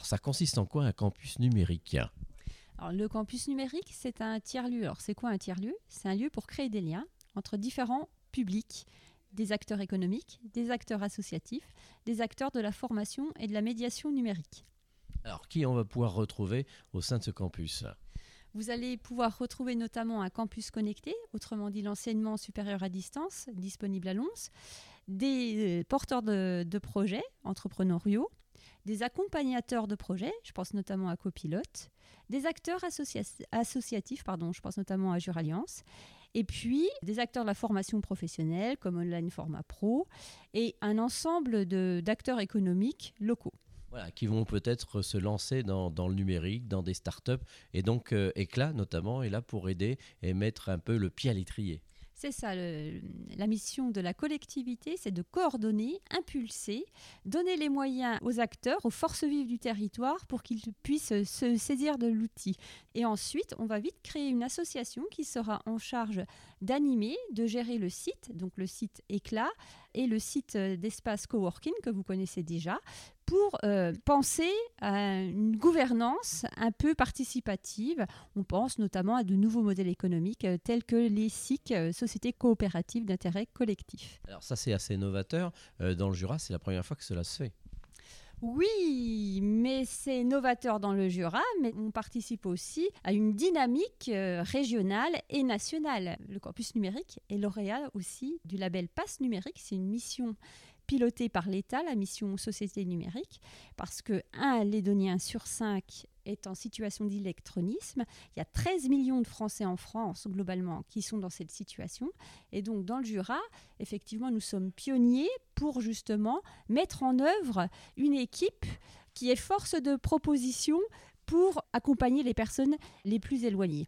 Alors ça consiste en quoi un campus numérique? Alors, le campus numérique, c'est un tiers-lieu. Alors, c'est quoi un tiers-lieu? C'est un lieu pour créer des liens entre différents publics, des acteurs économiques, des acteurs associatifs, des acteurs de la formation et de la médiation numérique. Alors qui on va pouvoir retrouver au sein de ce campus? Vous allez pouvoir retrouver notamment un campus connecté, autrement dit l'enseignement supérieur à distance, disponible à Lons, des euh, porteurs de, de projets entrepreneuriaux, des accompagnateurs de projets, je pense notamment à Copilote, des acteurs associa- associatifs, pardon, je pense notamment à Juralliance, et puis des acteurs de la formation professionnelle comme Online Format Pro, et un ensemble d'acteurs économiques locaux. Voilà, qui vont peut-être se lancer dans, le numérique, dans des startups. Et donc euh, notamment est là pour aider et mettre un peu le pied à l'étrier. C'est ça, la mission de la collectivité, c'est de coordonner, impulser, donner les moyens aux acteurs, aux forces vives du territoire pour qu'ils puissent se saisir de l'outil. Et ensuite, on va vite créer une association qui sera en charge d'animer, de gérer le site, donc le site Éclat et le site d'espace coworking que vous connaissez déjà, pour euh, penser à une gouvernance un peu participative. On pense notamment à de nouveaux modèles économiques euh, tels que les SIC, euh, sociétés coopératives d'intérêt collectif. Alors ça c'est assez novateur. Euh, dans le Jura, c'est la première fois que cela se fait. Oui, mais c'est novateur dans le Jura, mais on participe aussi à une dynamique régionale et nationale. Le campus numérique est lauréat aussi du label Pass numérique. C'est une mission pilotée par l'État, la mission Société numérique, parce que un Lédonien sur cinq est en situation d'électronisme. Il y a 13 millions de Français en France, globalement, qui sont dans cette situation. Et donc, dans le Jura, effectivement, nous sommes pionniers pour justement mettre en œuvre une équipe qui est force de proposition pour accompagner les personnes les plus éloignées.